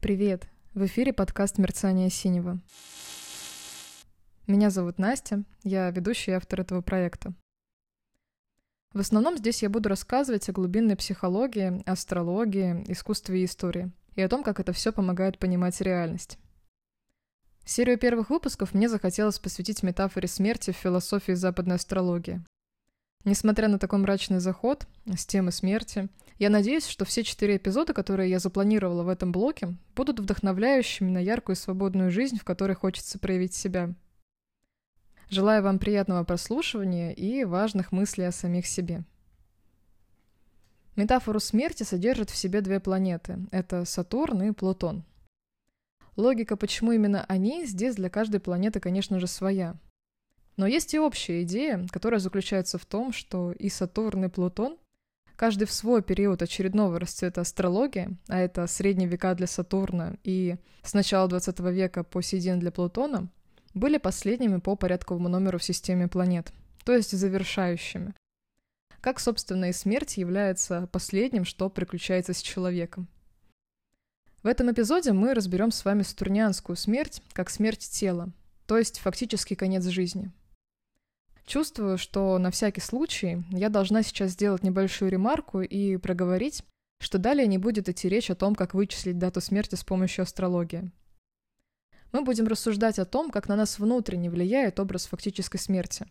Привет! В эфире подкаст «Мерцание синего». Меня зовут Настя, я ведущий и автор этого проекта. В основном здесь я буду рассказывать о глубинной психологии, астрологии, искусстве и истории, и о том, как это все помогает понимать реальность. Серию первых выпусков мне захотелось посвятить метафоре смерти в философии западной астрологии. Несмотря на такой мрачный заход с темы смерти, я надеюсь, что все четыре эпизода, которые я запланировала в этом блоке, будут вдохновляющими на яркую и свободную жизнь, в которой хочется проявить себя. Желаю вам приятного прослушивания и важных мыслей о самих себе. Метафору смерти содержит в себе две планеты – это Сатурн и Плутон. Логика, почему именно они, здесь для каждой планеты, конечно же, своя – но есть и общая идея, которая заключается в том, что и Сатурн, и Плутон, каждый в свой период очередного расцвета астрологии, а это средние века для Сатурна и с начала 20 века по сей для Плутона, были последними по порядковому номеру в системе планет, то есть завершающими. Как, собственно, и смерть является последним, что приключается с человеком. В этом эпизоде мы разберем с вами сатурнианскую смерть как смерть тела, то есть фактически конец жизни – Чувствую, что на всякий случай я должна сейчас сделать небольшую ремарку и проговорить, что далее не будет идти речь о том, как вычислить дату смерти с помощью астрологии. Мы будем рассуждать о том, как на нас внутренне влияет образ фактической смерти,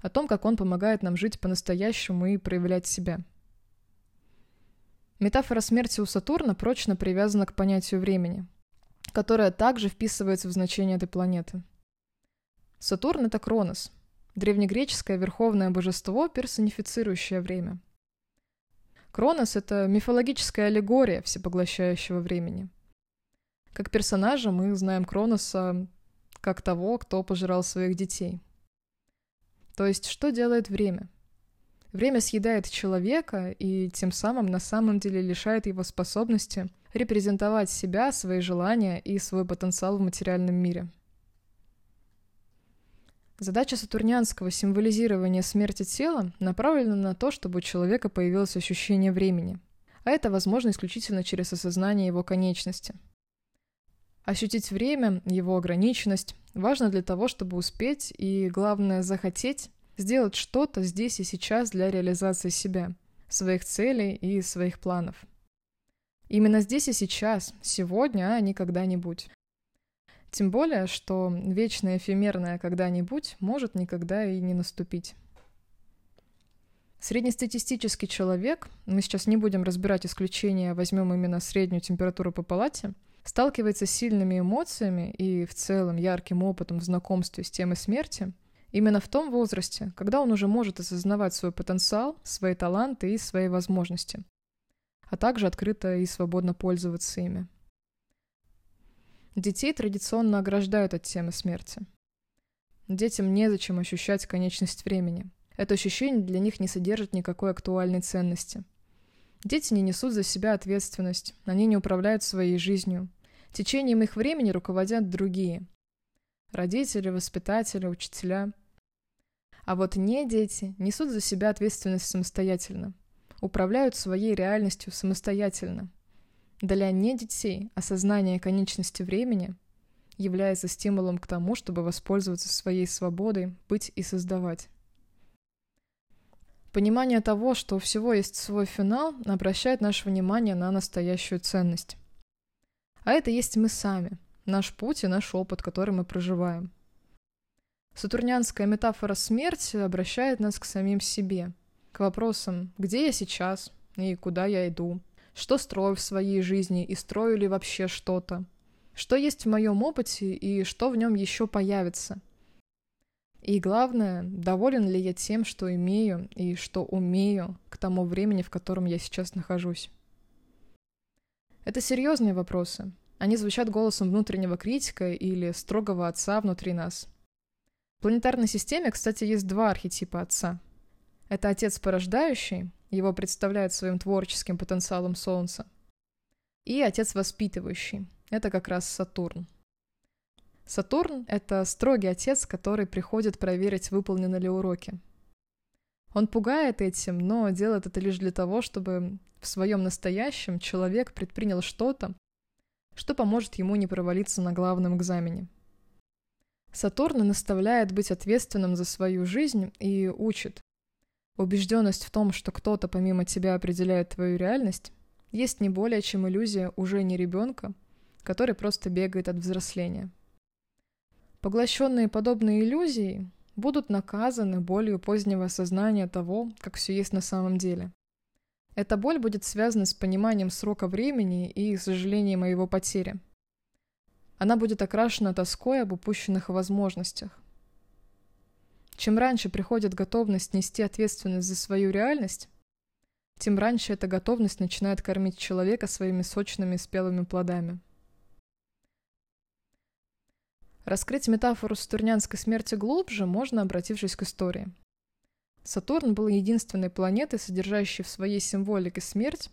о том, как он помогает нам жить по-настоящему и проявлять себя. Метафора смерти у Сатурна прочно привязана к понятию времени, которое также вписывается в значение этой планеты. Сатурн — это Кронос — древнегреческое верховное божество, персонифицирующее время. Кронос — это мифологическая аллегория всепоглощающего времени. Как персонажа мы знаем Кроноса как того, кто пожирал своих детей. То есть, что делает время? Время съедает человека и тем самым на самом деле лишает его способности репрезентовать себя, свои желания и свой потенциал в материальном мире – Задача сатурнианского символизирования смерти тела направлена на то, чтобы у человека появилось ощущение времени, а это возможно исключительно через осознание его конечности. Ощутить время, его ограниченность, важно для того, чтобы успеть и, главное, захотеть сделать что-то здесь и сейчас для реализации себя, своих целей и своих планов. Именно здесь и сейчас, сегодня, а не когда-нибудь. Тем более, что вечное эфемерное когда-нибудь может никогда и не наступить. Среднестатистический человек, мы сейчас не будем разбирать исключения, возьмем именно среднюю температуру по палате, сталкивается с сильными эмоциями и в целом ярким опытом в знакомстве с темой смерти именно в том возрасте, когда он уже может осознавать свой потенциал, свои таланты и свои возможности, а также открыто и свободно пользоваться ими. Детей традиционно ограждают от темы смерти. Детям незачем ощущать конечность времени. Это ощущение для них не содержит никакой актуальной ценности. Дети не несут за себя ответственность, они не управляют своей жизнью. Течением их времени руководят другие. Родители, воспитатели, учителя. А вот не дети несут за себя ответственность самостоятельно. Управляют своей реальностью самостоятельно – для не детей осознание конечности времени является стимулом к тому, чтобы воспользоваться своей свободой, быть и создавать. Понимание того, что у всего есть свой финал, обращает наше внимание на настоящую ценность. А это есть мы сами, наш путь и наш опыт, который мы проживаем. Сатурнианская метафора смерти обращает нас к самим себе, к вопросам «где я сейчас?» и «куда я иду?», что строю в своей жизни и строю ли вообще что-то, что есть в моем опыте и что в нем еще появится. И главное, доволен ли я тем, что имею и что умею к тому времени, в котором я сейчас нахожусь. Это серьезные вопросы. Они звучат голосом внутреннего критика или строгого отца внутри нас. В планетарной системе, кстати, есть два архетипа отца. Это отец порождающий, его представляет своим творческим потенциалом Солнце. И отец воспитывающий. Это как раз Сатурн. Сатурн — это строгий отец, который приходит проверить, выполнены ли уроки. Он пугает этим, но делает это лишь для того, чтобы в своем настоящем человек предпринял что-то, что поможет ему не провалиться на главном экзамене. Сатурн наставляет быть ответственным за свою жизнь и учит. Убежденность в том, что кто-то помимо тебя определяет твою реальность, есть не более чем иллюзия уже не ребенка, который просто бегает от взросления. Поглощенные подобные иллюзии будут наказаны болью позднего осознания того, как все есть на самом деле. Эта боль будет связана с пониманием срока времени и сожалением о его потере. Она будет окрашена тоской об упущенных возможностях. Чем раньше приходит готовность нести ответственность за свою реальность, тем раньше эта готовность начинает кормить человека своими сочными спелыми плодами. Раскрыть метафору сатурнянской смерти глубже можно, обратившись к истории. Сатурн был единственной планетой, содержащей в своей символике смерть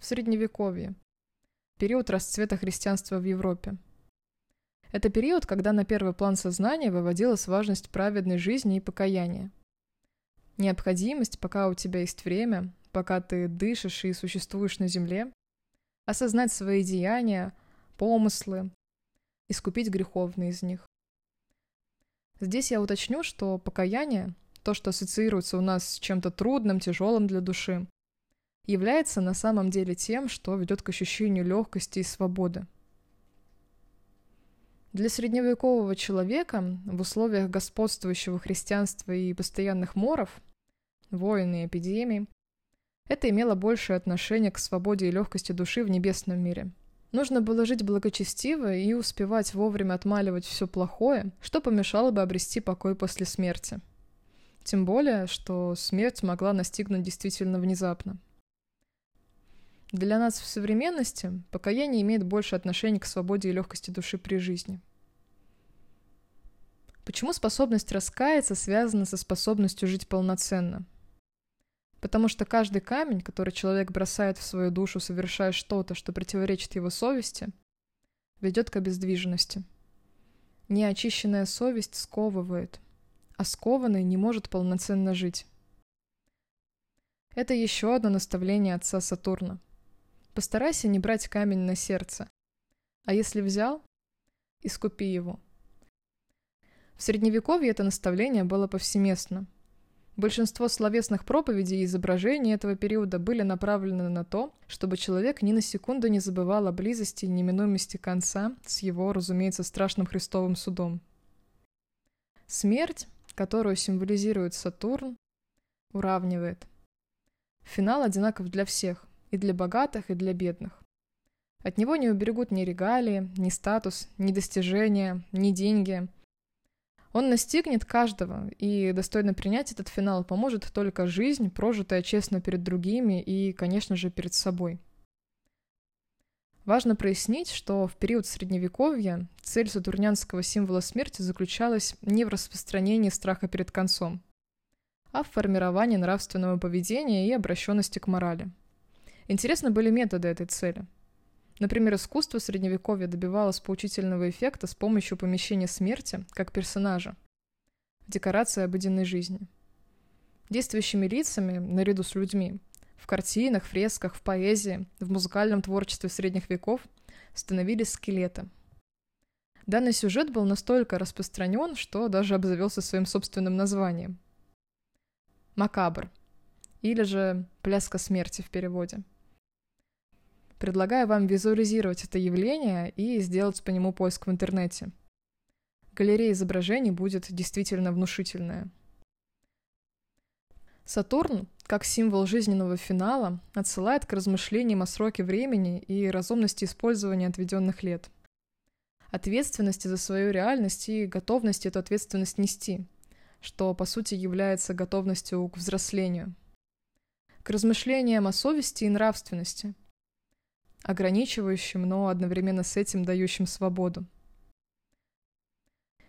в Средневековье, период расцвета христианства в Европе. Это период, когда на первый план сознания выводилась важность праведной жизни и покаяния. Необходимость, пока у тебя есть время, пока ты дышишь и существуешь на земле, осознать свои деяния, помыслы, искупить греховные из них. Здесь я уточню, что покаяние, то, что ассоциируется у нас с чем-то трудным, тяжелым для души, является на самом деле тем, что ведет к ощущению легкости и свободы. Для средневекового человека в условиях господствующего христианства и постоянных моров, войн и эпидемий, это имело большее отношение к свободе и легкости души в небесном мире – Нужно было жить благочестиво и успевать вовремя отмаливать все плохое, что помешало бы обрести покой после смерти. Тем более, что смерть могла настигнуть действительно внезапно. Для нас в современности покаяние имеет больше отношения к свободе и легкости души при жизни. Почему способность раскаяться связана со способностью жить полноценно – Потому что каждый камень, который человек бросает в свою душу, совершая что-то, что противоречит его совести, ведет к обездвиженности. Неочищенная совесть сковывает, а скованный не может полноценно жить. Это еще одно наставление отца Сатурна. Постарайся не брать камень на сердце, а если взял, искупи его. В Средневековье это наставление было повсеместно – Большинство словесных проповедей и изображений этого периода были направлены на то, чтобы человек ни на секунду не забывал о близости и неминуемости конца с его, разумеется, страшным Христовым судом. Смерть, которую символизирует Сатурн, уравнивает. Финал одинаков для всех, и для богатых, и для бедных. От него не уберегут ни регалии, ни статус, ни достижения, ни деньги – он настигнет каждого, и достойно принять этот финал поможет только жизнь, прожитая честно перед другими и, конечно же, перед собой. Важно прояснить, что в период Средневековья цель сатурнянского символа смерти заключалась не в распространении страха перед концом, а в формировании нравственного поведения и обращенности к морали. Интересны были методы этой цели – Например, искусство Средневековья добивалось поучительного эффекта с помощью помещения смерти как персонажа в декорации обыденной жизни. Действующими лицами, наряду с людьми, в картинах, фресках, в поэзии, в музыкальном творчестве средних веков становились скелеты. Данный сюжет был настолько распространен, что даже обзавелся своим собственным названием. Макабр, или же «Пляска смерти» в переводе – Предлагаю вам визуализировать это явление и сделать по нему поиск в интернете. Галерея изображений будет действительно внушительная. Сатурн, как символ жизненного финала, отсылает к размышлениям о сроке времени и разумности использования отведенных лет. Ответственности за свою реальность и готовность эту ответственность нести, что по сути является готовностью к взрослению. К размышлениям о совести и нравственности – ограничивающим, но одновременно с этим дающим свободу.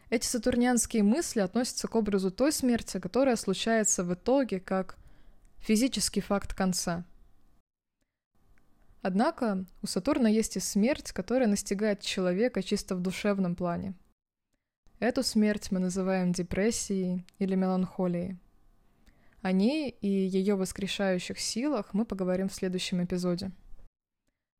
Эти сатурнианские мысли относятся к образу той смерти, которая случается в итоге как физический факт конца. Однако у Сатурна есть и смерть, которая настигает человека чисто в душевном плане. Эту смерть мы называем депрессией или меланхолией. О ней и ее воскрешающих силах мы поговорим в следующем эпизоде.